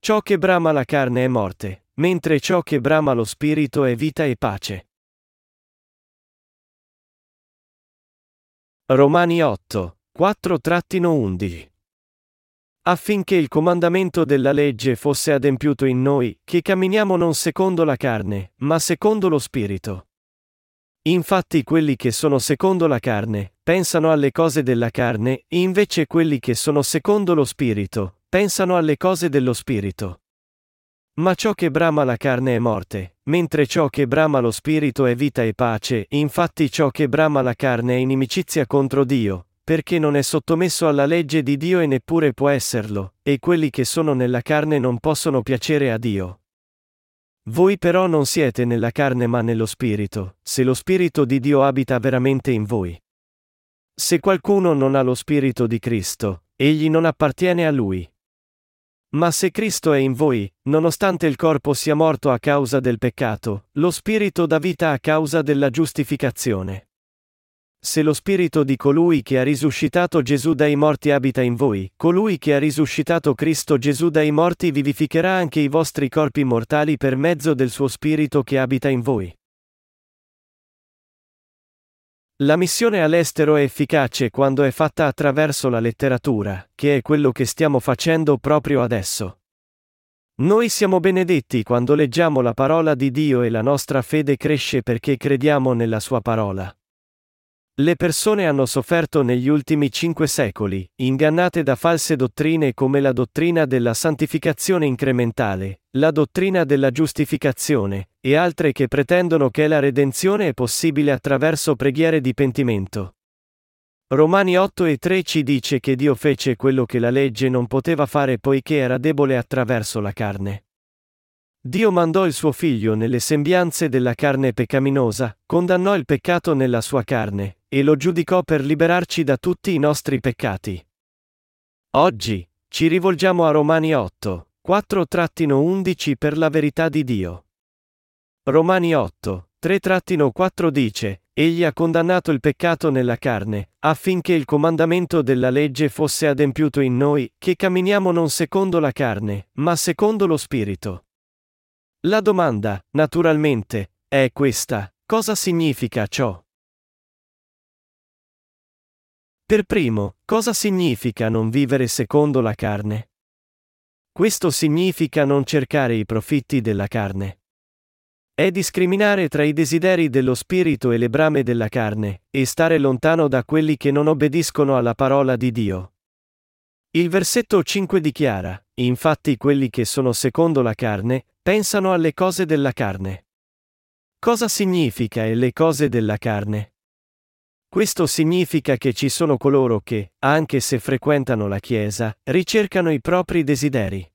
Ciò che brama la carne è morte, mentre ciò che brama lo spirito è vita e pace. Romani 8, 4-11 Affinché il comandamento della legge fosse adempiuto in noi, che camminiamo non secondo la carne, ma secondo lo spirito. Infatti quelli che sono secondo la carne, pensano alle cose della carne, e invece quelli che sono secondo lo spirito, pensano alle cose dello spirito. Ma ciò che brama la carne è morte, mentre ciò che brama lo spirito è vita e pace, infatti ciò che brama la carne è inimicizia contro Dio, perché non è sottomesso alla legge di Dio e neppure può esserlo, e quelli che sono nella carne non possono piacere a Dio. Voi però non siete nella carne ma nello Spirito, se lo Spirito di Dio abita veramente in voi. Se qualcuno non ha lo Spirito di Cristo, egli non appartiene a lui. Ma se Cristo è in voi, nonostante il corpo sia morto a causa del peccato, lo Spirito dà vita a causa della giustificazione. Se lo spirito di colui che ha risuscitato Gesù dai morti abita in voi, colui che ha risuscitato Cristo Gesù dai morti vivificherà anche i vostri corpi mortali per mezzo del suo spirito che abita in voi. La missione all'estero è efficace quando è fatta attraverso la letteratura, che è quello che stiamo facendo proprio adesso. Noi siamo benedetti quando leggiamo la parola di Dio e la nostra fede cresce perché crediamo nella sua parola. Le persone hanno sofferto negli ultimi cinque secoli, ingannate da false dottrine come la dottrina della santificazione incrementale, la dottrina della giustificazione, e altre che pretendono che la redenzione è possibile attraverso preghiere di pentimento. Romani 8 e 3 ci dice che Dio fece quello che la legge non poteva fare poiché era debole attraverso la carne. Dio mandò il suo figlio nelle sembianze della carne peccaminosa, condannò il peccato nella sua carne, e lo giudicò per liberarci da tutti i nostri peccati. Oggi, ci rivolgiamo a Romani 8, 4-11 per la verità di Dio. Romani 8, 3-4 dice, Egli ha condannato il peccato nella carne, affinché il comandamento della legge fosse adempiuto in noi, che camminiamo non secondo la carne, ma secondo lo Spirito. La domanda, naturalmente, è questa, cosa significa ciò? Per primo, cosa significa non vivere secondo la carne? Questo significa non cercare i profitti della carne. È discriminare tra i desideri dello spirito e le brame della carne, e stare lontano da quelli che non obbediscono alla parola di Dio. Il versetto 5 dichiara, infatti quelli che sono secondo la carne, pensano alle cose della carne. Cosa significa e le cose della carne? Questo significa che ci sono coloro che, anche se frequentano la Chiesa, ricercano i propri desideri.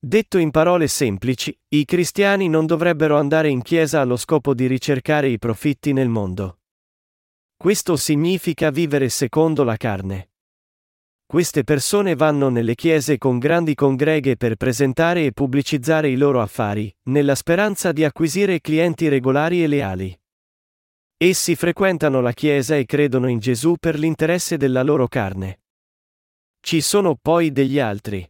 Detto in parole semplici, i cristiani non dovrebbero andare in Chiesa allo scopo di ricercare i profitti nel mondo. Questo significa vivere secondo la carne. Queste persone vanno nelle chiese con grandi congreghe per presentare e pubblicizzare i loro affari, nella speranza di acquisire clienti regolari e leali. Essi frequentano la Chiesa e credono in Gesù per l'interesse della loro carne. Ci sono poi degli altri.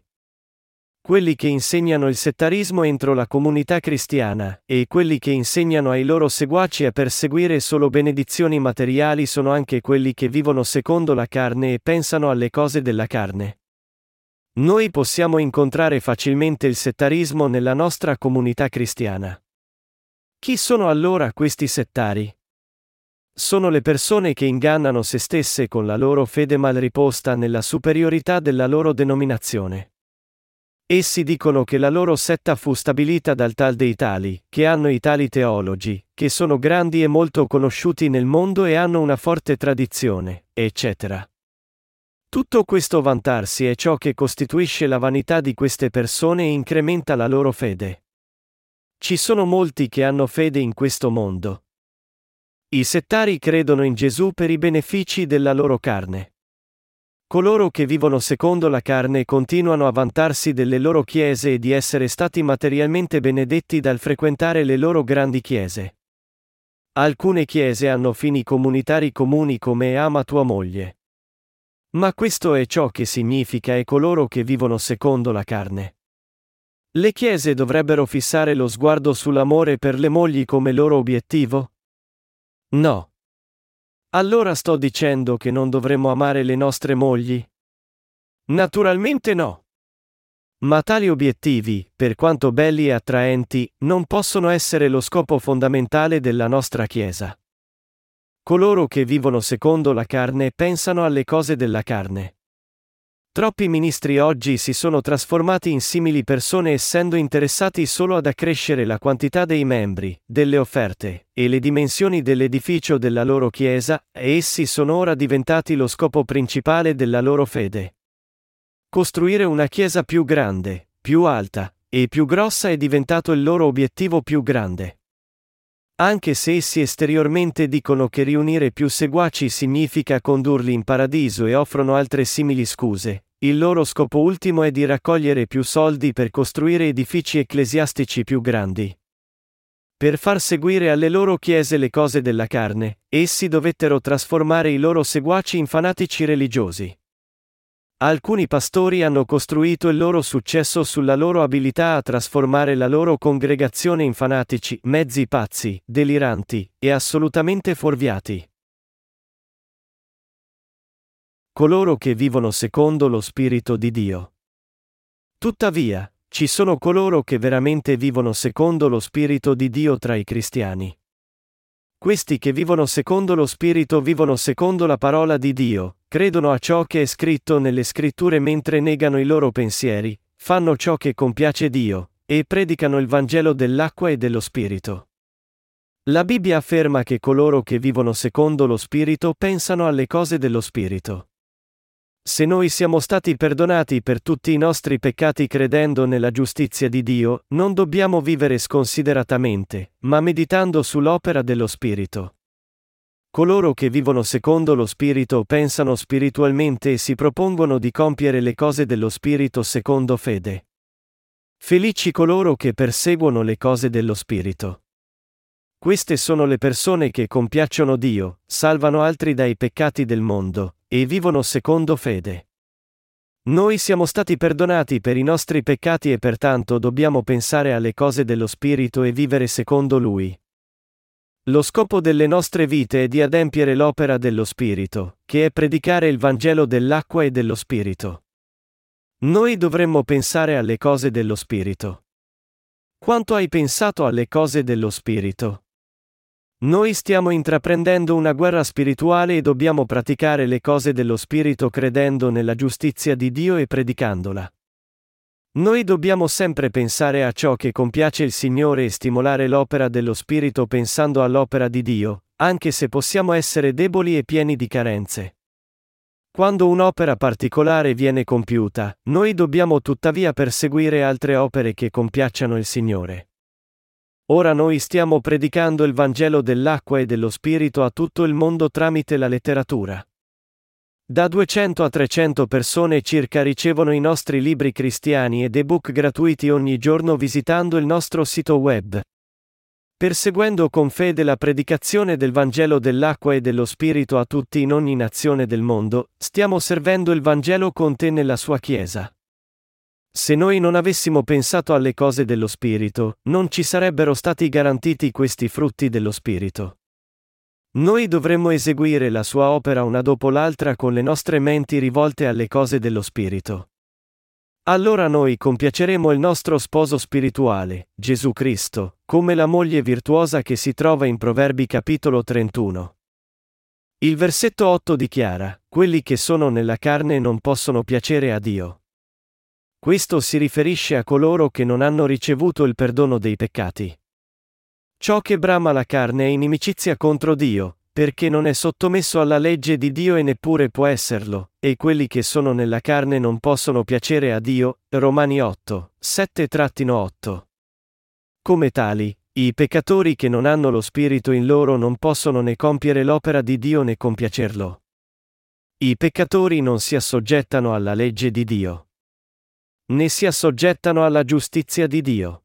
Quelli che insegnano il settarismo entro la comunità cristiana, e quelli che insegnano ai loro seguaci a perseguire solo benedizioni materiali sono anche quelli che vivono secondo la carne e pensano alle cose della carne. Noi possiamo incontrare facilmente il settarismo nella nostra comunità cristiana. Chi sono allora questi settari? Sono le persone che ingannano se stesse con la loro fede mal riposta nella superiorità della loro denominazione. Essi dicono che la loro setta fu stabilita dal tal dei tali, che hanno i tali teologi, che sono grandi e molto conosciuti nel mondo e hanno una forte tradizione, eccetera. Tutto questo vantarsi è ciò che costituisce la vanità di queste persone e incrementa la loro fede. Ci sono molti che hanno fede in questo mondo. I settari credono in Gesù per i benefici della loro carne. Coloro che vivono secondo la carne continuano a vantarsi delle loro chiese e di essere stati materialmente benedetti dal frequentare le loro grandi chiese. Alcune chiese hanno fini comunitari comuni come ama tua moglie. Ma questo è ciò che significa e coloro che vivono secondo la carne. Le chiese dovrebbero fissare lo sguardo sull'amore per le mogli come loro obiettivo? No. Allora sto dicendo che non dovremmo amare le nostre mogli? Naturalmente no. Ma tali obiettivi, per quanto belli e attraenti, non possono essere lo scopo fondamentale della nostra Chiesa. Coloro che vivono secondo la carne pensano alle cose della carne. Troppi ministri oggi si sono trasformati in simili persone essendo interessati solo ad accrescere la quantità dei membri, delle offerte, e le dimensioni dell'edificio della loro Chiesa, e essi sono ora diventati lo scopo principale della loro fede. Costruire una chiesa più grande, più alta e più grossa è diventato il loro obiettivo più grande. Anche se essi esteriormente dicono che riunire più seguaci significa condurli in paradiso e offrono altre simili scuse, il loro scopo ultimo è di raccogliere più soldi per costruire edifici ecclesiastici più grandi. Per far seguire alle loro chiese le cose della carne, essi dovettero trasformare i loro seguaci in fanatici religiosi. Alcuni pastori hanno costruito il loro successo sulla loro abilità a trasformare la loro congregazione in fanatici, mezzi pazzi, deliranti e assolutamente fuorviati. Coloro che vivono secondo lo Spirito di Dio. Tuttavia, ci sono coloro che veramente vivono secondo lo Spirito di Dio tra i cristiani. Questi che vivono secondo lo Spirito vivono secondo la parola di Dio, credono a ciò che è scritto nelle scritture mentre negano i loro pensieri, fanno ciò che compiace Dio, e predicano il Vangelo dell'acqua e dello Spirito. La Bibbia afferma che coloro che vivono secondo lo Spirito pensano alle cose dello Spirito. Se noi siamo stati perdonati per tutti i nostri peccati credendo nella giustizia di Dio, non dobbiamo vivere sconsideratamente, ma meditando sull'opera dello Spirito. Coloro che vivono secondo lo Spirito pensano spiritualmente e si propongono di compiere le cose dello Spirito secondo fede. Felici coloro che perseguono le cose dello Spirito. Queste sono le persone che compiacciono Dio, salvano altri dai peccati del mondo, e vivono secondo fede. Noi siamo stati perdonati per i nostri peccati e pertanto dobbiamo pensare alle cose dello Spirito e vivere secondo Lui. Lo scopo delle nostre vite è di adempiere l'opera dello Spirito, che è predicare il Vangelo dell'acqua e dello Spirito. Noi dovremmo pensare alle cose dello Spirito. Quanto hai pensato alle cose dello Spirito? Noi stiamo intraprendendo una guerra spirituale e dobbiamo praticare le cose dello Spirito credendo nella giustizia di Dio e predicandola. Noi dobbiamo sempre pensare a ciò che compiace il Signore e stimolare l'opera dello Spirito pensando all'opera di Dio, anche se possiamo essere deboli e pieni di carenze. Quando un'opera particolare viene compiuta, noi dobbiamo tuttavia perseguire altre opere che compiacciano il Signore. Ora noi stiamo predicando il Vangelo dell'acqua e dello Spirito a tutto il mondo tramite la letteratura. Da 200 a 300 persone circa ricevono i nostri libri cristiani ed ebook gratuiti ogni giorno visitando il nostro sito web. Perseguendo con fede la predicazione del Vangelo dell'acqua e dello Spirito a tutti in ogni nazione del mondo, stiamo servendo il Vangelo con te nella sua Chiesa. Se noi non avessimo pensato alle cose dello Spirito, non ci sarebbero stati garantiti questi frutti dello Spirito. Noi dovremmo eseguire la sua opera una dopo l'altra con le nostre menti rivolte alle cose dello Spirito. Allora noi compiaceremo il nostro sposo spirituale, Gesù Cristo, come la moglie virtuosa che si trova in Proverbi capitolo 31. Il versetto 8 dichiara, quelli che sono nella carne non possono piacere a Dio. Questo si riferisce a coloro che non hanno ricevuto il perdono dei peccati. Ciò che brama la carne è inimicizia contro Dio, perché non è sottomesso alla legge di Dio e neppure può esserlo, e quelli che sono nella carne non possono piacere a Dio. Romani 8, 7-8. Come tali, i peccatori che non hanno lo Spirito in loro non possono né compiere l'opera di Dio né compiacerlo. I peccatori non si assoggettano alla legge di Dio né si assoggettano alla giustizia di Dio.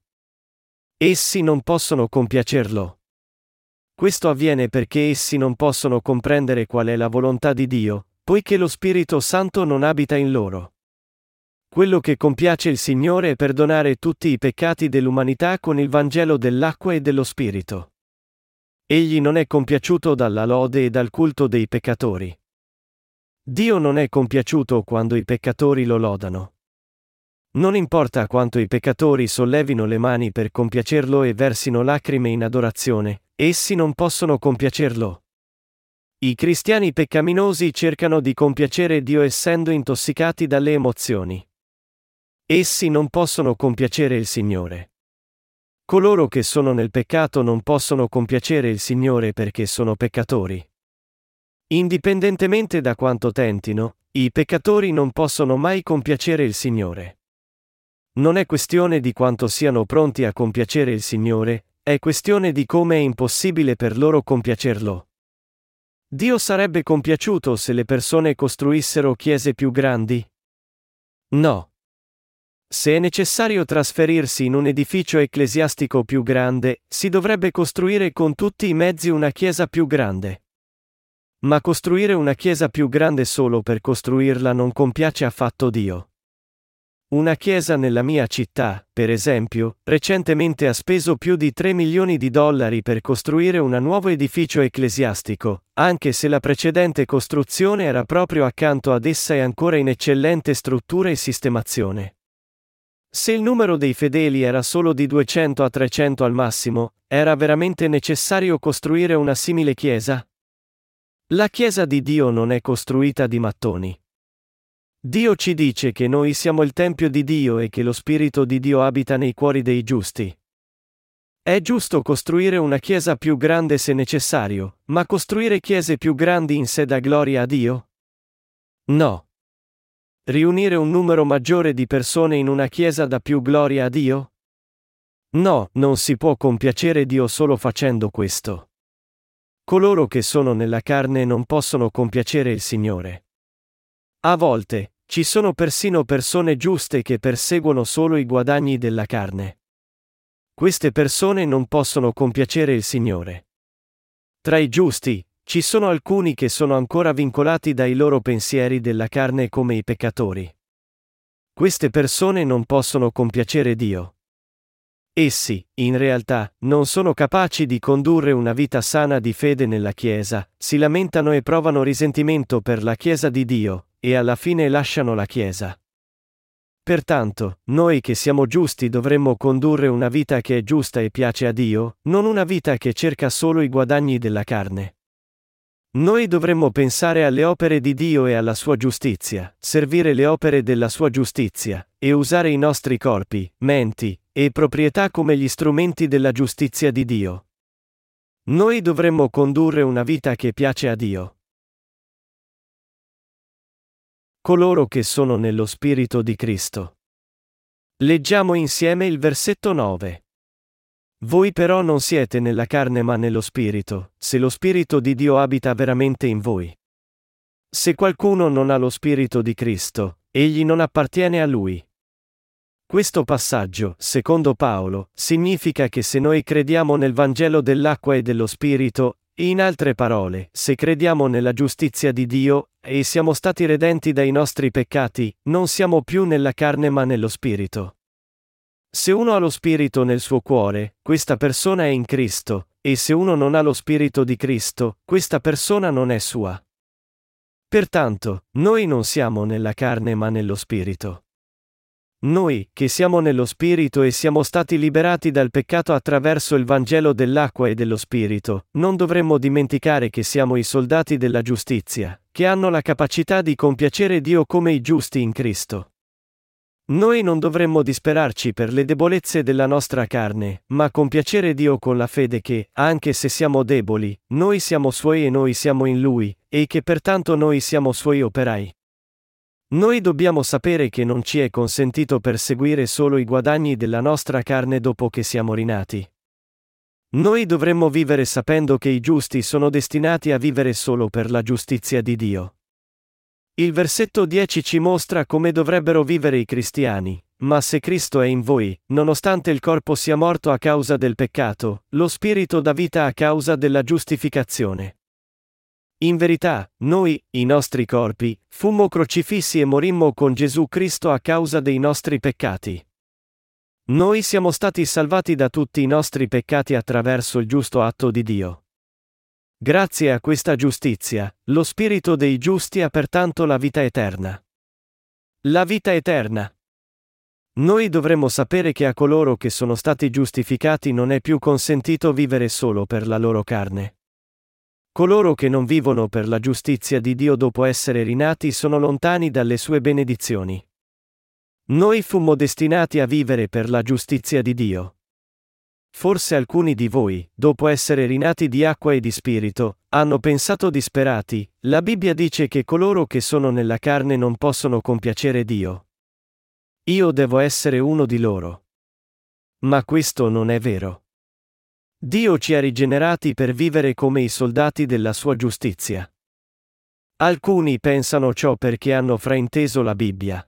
Essi non possono compiacerlo. Questo avviene perché essi non possono comprendere qual è la volontà di Dio, poiché lo Spirito Santo non abita in loro. Quello che compiace il Signore è perdonare tutti i peccati dell'umanità con il Vangelo dell'acqua e dello Spirito. Egli non è compiaciuto dalla lode e dal culto dei peccatori. Dio non è compiaciuto quando i peccatori lo lodano. Non importa quanto i peccatori sollevino le mani per compiacerlo e versino lacrime in adorazione, essi non possono compiacerlo. I cristiani peccaminosi cercano di compiacere Dio essendo intossicati dalle emozioni. Essi non possono compiacere il Signore. Coloro che sono nel peccato non possono compiacere il Signore perché sono peccatori. Indipendentemente da quanto tentino, i peccatori non possono mai compiacere il Signore. Non è questione di quanto siano pronti a compiacere il Signore, è questione di come è impossibile per loro compiacerlo. Dio sarebbe compiaciuto se le persone costruissero chiese più grandi? No. Se è necessario trasferirsi in un edificio ecclesiastico più grande, si dovrebbe costruire con tutti i mezzi una chiesa più grande. Ma costruire una chiesa più grande solo per costruirla non compiace affatto Dio. Una chiesa nella mia città, per esempio, recentemente ha speso più di 3 milioni di dollari per costruire un nuovo edificio ecclesiastico, anche se la precedente costruzione era proprio accanto ad essa e ancora in eccellente struttura e sistemazione. Se il numero dei fedeli era solo di 200 a 300 al massimo, era veramente necessario costruire una simile chiesa? La Chiesa di Dio non è costruita di mattoni. Dio ci dice che noi siamo il Tempio di Dio e che lo Spirito di Dio abita nei cuori dei giusti. È giusto costruire una chiesa più grande se necessario, ma costruire chiese più grandi in sé dà gloria a Dio? No. Riunire un numero maggiore di persone in una chiesa dà più gloria a Dio? No, non si può compiacere Dio solo facendo questo. Coloro che sono nella carne non possono compiacere il Signore. A volte, ci sono persino persone giuste che perseguono solo i guadagni della carne. Queste persone non possono compiacere il Signore. Tra i giusti, ci sono alcuni che sono ancora vincolati dai loro pensieri della carne come i peccatori. Queste persone non possono compiacere Dio. Essi, in realtà, non sono capaci di condurre una vita sana di fede nella Chiesa, si lamentano e provano risentimento per la Chiesa di Dio, e alla fine lasciano la Chiesa. Pertanto, noi che siamo giusti dovremmo condurre una vita che è giusta e piace a Dio, non una vita che cerca solo i guadagni della carne. Noi dovremmo pensare alle opere di Dio e alla sua giustizia, servire le opere della sua giustizia, e usare i nostri corpi, menti, e proprietà come gli strumenti della giustizia di Dio. Noi dovremmo condurre una vita che piace a Dio. Coloro che sono nello Spirito di Cristo. Leggiamo insieme il versetto 9. Voi però non siete nella carne ma nello Spirito, se lo Spirito di Dio abita veramente in voi. Se qualcuno non ha lo Spirito di Cristo, egli non appartiene a lui. Questo passaggio, secondo Paolo, significa che se noi crediamo nel Vangelo dell'acqua e dello Spirito, in altre parole, se crediamo nella giustizia di Dio, e siamo stati redenti dai nostri peccati, non siamo più nella carne ma nello Spirito. Se uno ha lo Spirito nel suo cuore, questa persona è in Cristo, e se uno non ha lo Spirito di Cristo, questa persona non è sua. Pertanto, noi non siamo nella carne ma nello Spirito. Noi, che siamo nello Spirito e siamo stati liberati dal peccato attraverso il Vangelo dell'acqua e dello Spirito, non dovremmo dimenticare che siamo i soldati della giustizia, che hanno la capacità di compiacere Dio come i giusti in Cristo. Noi non dovremmo disperarci per le debolezze della nostra carne, ma compiacere Dio con la fede che, anche se siamo deboli, noi siamo suoi e noi siamo in Lui, e che pertanto noi siamo suoi operai. Noi dobbiamo sapere che non ci è consentito perseguire solo i guadagni della nostra carne dopo che siamo rinati. Noi dovremmo vivere sapendo che i giusti sono destinati a vivere solo per la giustizia di Dio. Il versetto 10 ci mostra come dovrebbero vivere i cristiani, ma se Cristo è in voi, nonostante il corpo sia morto a causa del peccato, lo spirito dà vita a causa della giustificazione. In verità, noi, i nostri corpi, fummo crocifissi e morimmo con Gesù Cristo a causa dei nostri peccati. Noi siamo stati salvati da tutti i nostri peccati attraverso il giusto atto di Dio. Grazie a questa giustizia, lo Spirito dei giusti ha pertanto la vita eterna. La vita eterna. Noi dovremmo sapere che a coloro che sono stati giustificati non è più consentito vivere solo per la loro carne. Coloro che non vivono per la giustizia di Dio dopo essere rinati sono lontani dalle sue benedizioni. Noi fummo destinati a vivere per la giustizia di Dio. Forse alcuni di voi, dopo essere rinati di acqua e di spirito, hanno pensato disperati, la Bibbia dice che coloro che sono nella carne non possono compiacere Dio. Io devo essere uno di loro. Ma questo non è vero. Dio ci ha rigenerati per vivere come i soldati della sua giustizia. Alcuni pensano ciò perché hanno frainteso la Bibbia.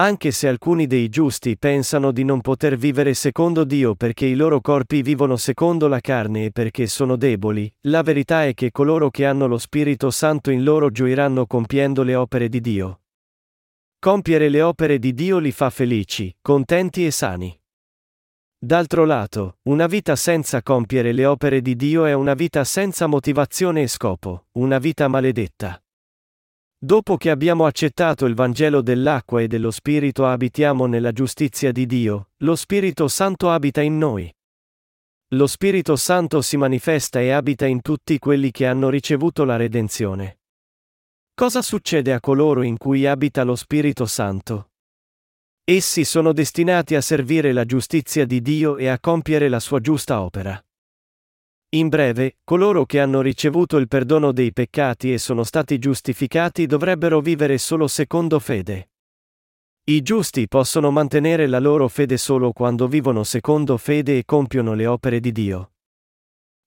Anche se alcuni dei giusti pensano di non poter vivere secondo Dio perché i loro corpi vivono secondo la carne e perché sono deboli, la verità è che coloro che hanno lo Spirito Santo in loro gioiranno compiendo le opere di Dio. Compiere le opere di Dio li fa felici, contenti e sani. D'altro lato, una vita senza compiere le opere di Dio è una vita senza motivazione e scopo, una vita maledetta. Dopo che abbiamo accettato il Vangelo dell'acqua e dello Spirito abitiamo nella giustizia di Dio, lo Spirito Santo abita in noi. Lo Spirito Santo si manifesta e abita in tutti quelli che hanno ricevuto la redenzione. Cosa succede a coloro in cui abita lo Spirito Santo? Essi sono destinati a servire la giustizia di Dio e a compiere la sua giusta opera. In breve, coloro che hanno ricevuto il perdono dei peccati e sono stati giustificati dovrebbero vivere solo secondo fede. I giusti possono mantenere la loro fede solo quando vivono secondo fede e compiono le opere di Dio.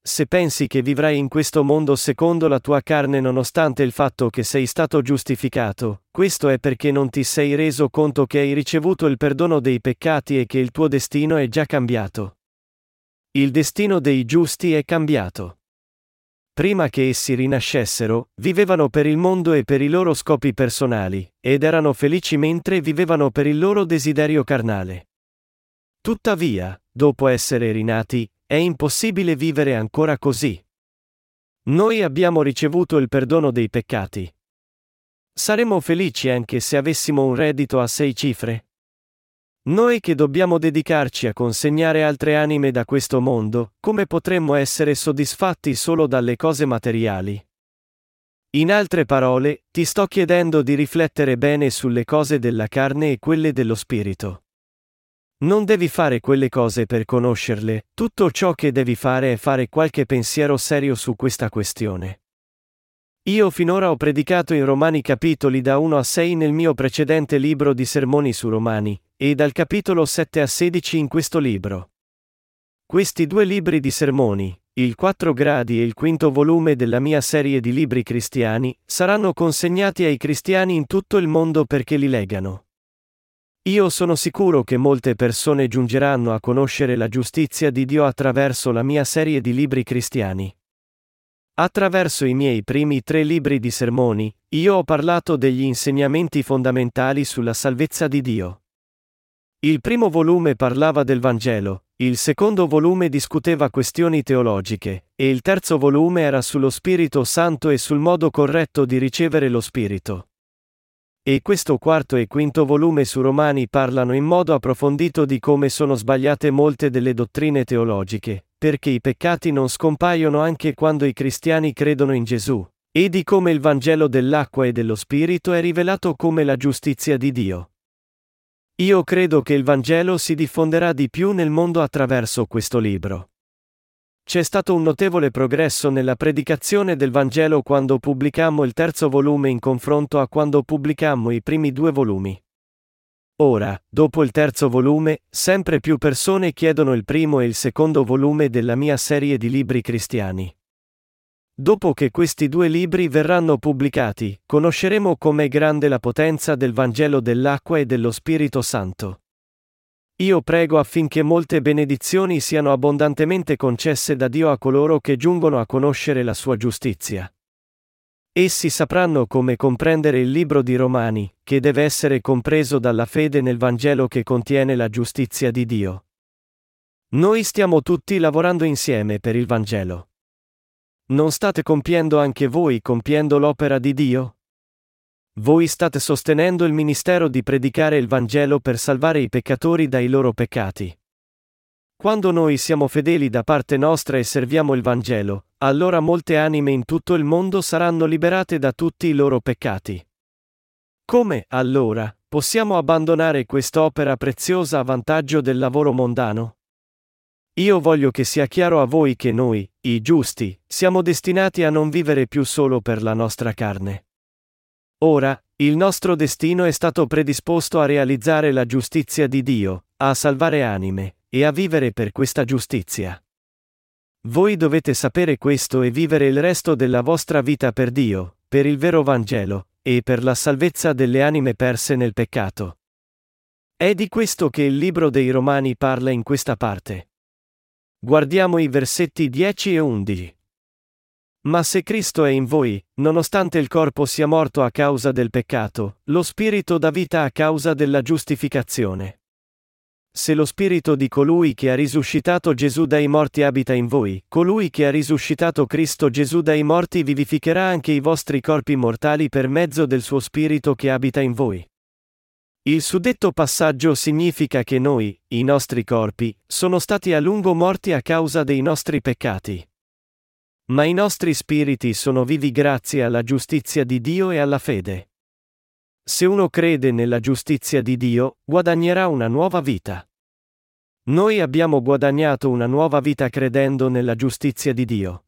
Se pensi che vivrai in questo mondo secondo la tua carne nonostante il fatto che sei stato giustificato, questo è perché non ti sei reso conto che hai ricevuto il perdono dei peccati e che il tuo destino è già cambiato. Il destino dei giusti è cambiato. Prima che essi rinascessero, vivevano per il mondo e per i loro scopi personali, ed erano felici mentre vivevano per il loro desiderio carnale. Tuttavia, dopo essere rinati, è impossibile vivere ancora così. Noi abbiamo ricevuto il perdono dei peccati. Saremmo felici anche se avessimo un reddito a sei cifre? Noi che dobbiamo dedicarci a consegnare altre anime da questo mondo, come potremmo essere soddisfatti solo dalle cose materiali? In altre parole, ti sto chiedendo di riflettere bene sulle cose della carne e quelle dello spirito. Non devi fare quelle cose per conoscerle, tutto ciò che devi fare è fare qualche pensiero serio su questa questione. Io finora ho predicato in Romani capitoli da 1 a 6 nel mio precedente libro di sermoni su Romani, e dal capitolo 7 a 16 in questo libro. Questi due libri di sermoni, il 4 gradi e il quinto volume della mia serie di libri cristiani, saranno consegnati ai cristiani in tutto il mondo perché li leggano. Io sono sicuro che molte persone giungeranno a conoscere la giustizia di Dio attraverso la mia serie di libri cristiani. Attraverso i miei primi tre libri di sermoni, io ho parlato degli insegnamenti fondamentali sulla salvezza di Dio. Il primo volume parlava del Vangelo, il secondo volume discuteva questioni teologiche, e il terzo volume era sullo Spirito Santo e sul modo corretto di ricevere lo Spirito. E questo quarto e quinto volume su Romani parlano in modo approfondito di come sono sbagliate molte delle dottrine teologiche, perché i peccati non scompaiono anche quando i cristiani credono in Gesù, e di come il Vangelo dell'acqua e dello Spirito è rivelato come la giustizia di Dio. Io credo che il Vangelo si diffonderà di più nel mondo attraverso questo libro. C'è stato un notevole progresso nella predicazione del Vangelo quando pubblicammo il terzo volume in confronto a quando pubblicammo i primi due volumi. Ora, dopo il terzo volume, sempre più persone chiedono il primo e il secondo volume della mia serie di libri cristiani. Dopo che questi due libri verranno pubblicati, conosceremo com'è grande la potenza del Vangelo dell'acqua e dello Spirito Santo. Io prego affinché molte benedizioni siano abbondantemente concesse da Dio a coloro che giungono a conoscere la sua giustizia. Essi sapranno come comprendere il libro di Romani, che deve essere compreso dalla fede nel Vangelo che contiene la giustizia di Dio. Noi stiamo tutti lavorando insieme per il Vangelo. Non state compiendo anche voi compiendo l'opera di Dio? Voi state sostenendo il ministero di predicare il Vangelo per salvare i peccatori dai loro peccati. Quando noi siamo fedeli da parte nostra e serviamo il Vangelo, allora molte anime in tutto il mondo saranno liberate da tutti i loro peccati. Come, allora, possiamo abbandonare quest'opera preziosa a vantaggio del lavoro mondano? Io voglio che sia chiaro a voi che noi, i giusti, siamo destinati a non vivere più solo per la nostra carne. Ora, il nostro destino è stato predisposto a realizzare la giustizia di Dio, a salvare anime, e a vivere per questa giustizia. Voi dovete sapere questo e vivere il resto della vostra vita per Dio, per il vero Vangelo, e per la salvezza delle anime perse nel peccato. È di questo che il libro dei Romani parla in questa parte. Guardiamo i versetti 10 e 11. Ma se Cristo è in voi, nonostante il corpo sia morto a causa del peccato, lo spirito dà vita a causa della giustificazione. Se lo spirito di colui che ha risuscitato Gesù dai morti abita in voi, colui che ha risuscitato Cristo Gesù dai morti vivificherà anche i vostri corpi mortali per mezzo del suo spirito che abita in voi. Il suddetto passaggio significa che noi, i nostri corpi, sono stati a lungo morti a causa dei nostri peccati. Ma i nostri spiriti sono vivi grazie alla giustizia di Dio e alla fede. Se uno crede nella giustizia di Dio, guadagnerà una nuova vita. Noi abbiamo guadagnato una nuova vita credendo nella giustizia di Dio.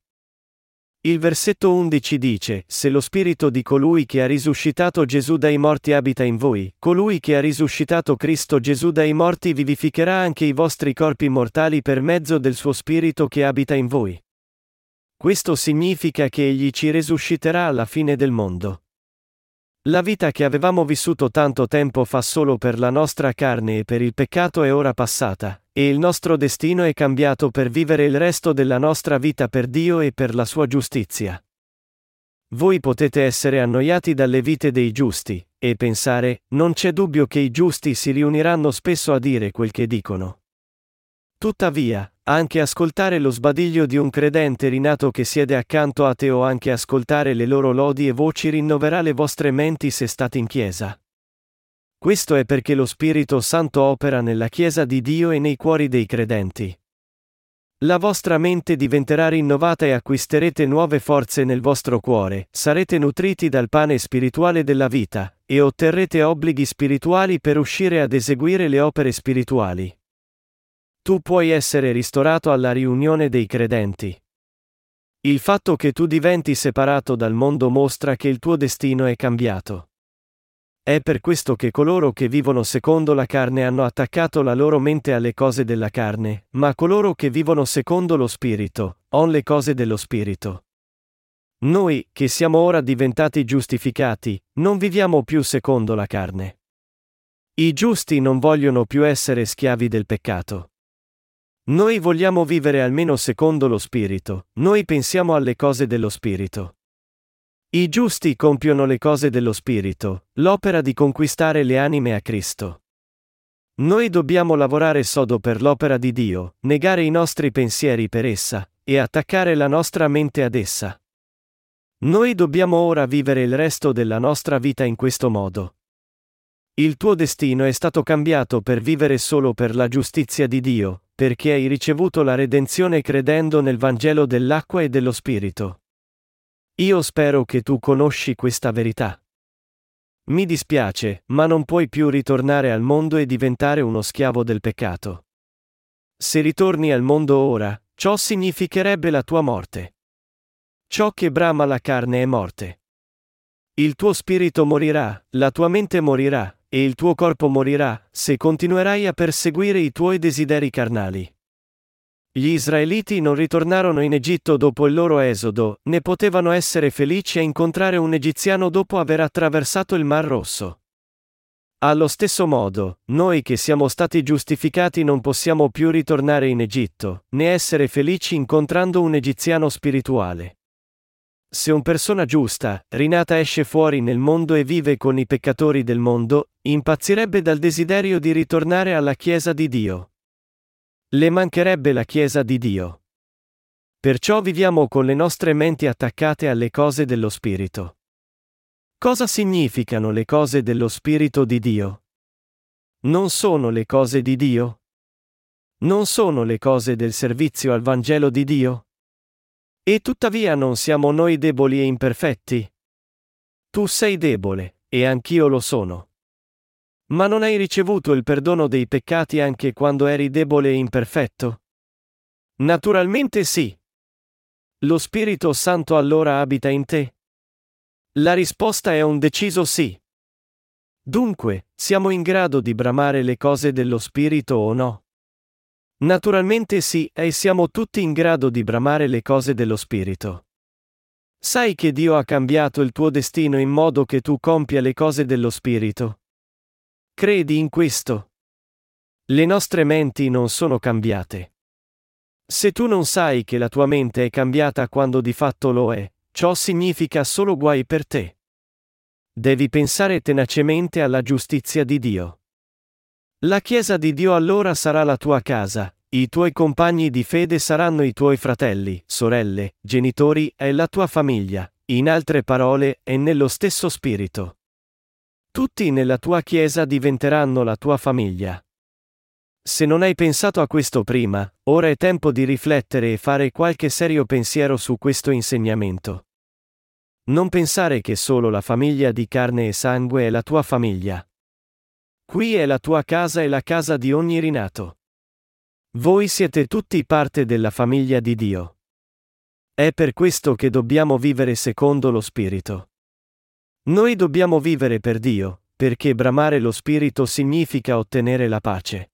Il versetto 11 dice, Se lo spirito di colui che ha risuscitato Gesù dai morti abita in voi, colui che ha risuscitato Cristo Gesù dai morti vivificherà anche i vostri corpi mortali per mezzo del suo spirito che abita in voi. Questo significa che egli ci risusciterà alla fine del mondo. La vita che avevamo vissuto tanto tempo fa solo per la nostra carne e per il peccato è ora passata, e il nostro destino è cambiato per vivere il resto della nostra vita per Dio e per la sua giustizia. Voi potete essere annoiati dalle vite dei giusti, e pensare, non c'è dubbio che i giusti si riuniranno spesso a dire quel che dicono. Tuttavia, anche ascoltare lo sbadiglio di un credente rinato che siede accanto a te o anche ascoltare le loro lodi e voci rinnoverà le vostre menti se state in chiesa. Questo è perché lo Spirito Santo opera nella Chiesa di Dio e nei cuori dei credenti. La vostra mente diventerà rinnovata e acquisterete nuove forze nel vostro cuore, sarete nutriti dal pane spirituale della vita, e otterrete obblighi spirituali per uscire ad eseguire le opere spirituali. Tu puoi essere ristorato alla riunione dei credenti. Il fatto che tu diventi separato dal mondo mostra che il tuo destino è cambiato. È per questo che coloro che vivono secondo la carne hanno attaccato la loro mente alle cose della carne, ma coloro che vivono secondo lo Spirito, on le cose dello Spirito. Noi, che siamo ora diventati giustificati, non viviamo più secondo la carne. I giusti non vogliono più essere schiavi del peccato. Noi vogliamo vivere almeno secondo lo Spirito, noi pensiamo alle cose dello Spirito. I giusti compiono le cose dello Spirito, l'opera di conquistare le anime a Cristo. Noi dobbiamo lavorare sodo per l'opera di Dio, negare i nostri pensieri per essa, e attaccare la nostra mente ad essa. Noi dobbiamo ora vivere il resto della nostra vita in questo modo. Il tuo destino è stato cambiato per vivere solo per la giustizia di Dio, perché hai ricevuto la redenzione credendo nel Vangelo dell'acqua e dello Spirito. Io spero che tu conosci questa verità. Mi dispiace, ma non puoi più ritornare al mondo e diventare uno schiavo del peccato. Se ritorni al mondo ora, ciò significherebbe la tua morte. Ciò che brama la carne è morte. Il tuo spirito morirà, la tua mente morirà, e il tuo corpo morirà, se continuerai a perseguire i tuoi desideri carnali. Gli israeliti non ritornarono in Egitto dopo il loro esodo, né potevano essere felici a incontrare un egiziano dopo aver attraversato il Mar Rosso. Allo stesso modo, noi che siamo stati giustificati non possiamo più ritornare in Egitto, né essere felici incontrando un egiziano spirituale. Se un persona giusta, rinata esce fuori nel mondo e vive con i peccatori del mondo, impazzirebbe dal desiderio di ritornare alla Chiesa di Dio. Le mancherebbe la Chiesa di Dio. Perciò viviamo con le nostre menti attaccate alle cose dello Spirito. Cosa significano le cose dello Spirito di Dio? Non sono le cose di Dio? Non sono le cose del servizio al Vangelo di Dio? E tuttavia non siamo noi deboli e imperfetti? Tu sei debole, e anch'io lo sono. Ma non hai ricevuto il perdono dei peccati anche quando eri debole e imperfetto? Naturalmente sì. Lo Spirito Santo allora abita in te? La risposta è un deciso sì. Dunque, siamo in grado di bramare le cose dello Spirito o no? Naturalmente sì, e siamo tutti in grado di bramare le cose dello Spirito. Sai che Dio ha cambiato il tuo destino in modo che tu compia le cose dello Spirito? Credi in questo? Le nostre menti non sono cambiate. Se tu non sai che la tua mente è cambiata quando di fatto lo è, ciò significa solo guai per te. Devi pensare tenacemente alla giustizia di Dio. La Chiesa di Dio allora sarà la tua casa, i tuoi compagni di fede saranno i tuoi fratelli, sorelle, genitori e la tua famiglia, in altre parole, è nello stesso spirito. Tutti nella tua Chiesa diventeranno la tua famiglia. Se non hai pensato a questo prima, ora è tempo di riflettere e fare qualche serio pensiero su questo insegnamento. Non pensare che solo la famiglia di carne e sangue è la tua famiglia. Qui è la tua casa e la casa di ogni rinato. Voi siete tutti parte della famiglia di Dio. È per questo che dobbiamo vivere secondo lo Spirito. Noi dobbiamo vivere per Dio, perché bramare lo Spirito significa ottenere la pace.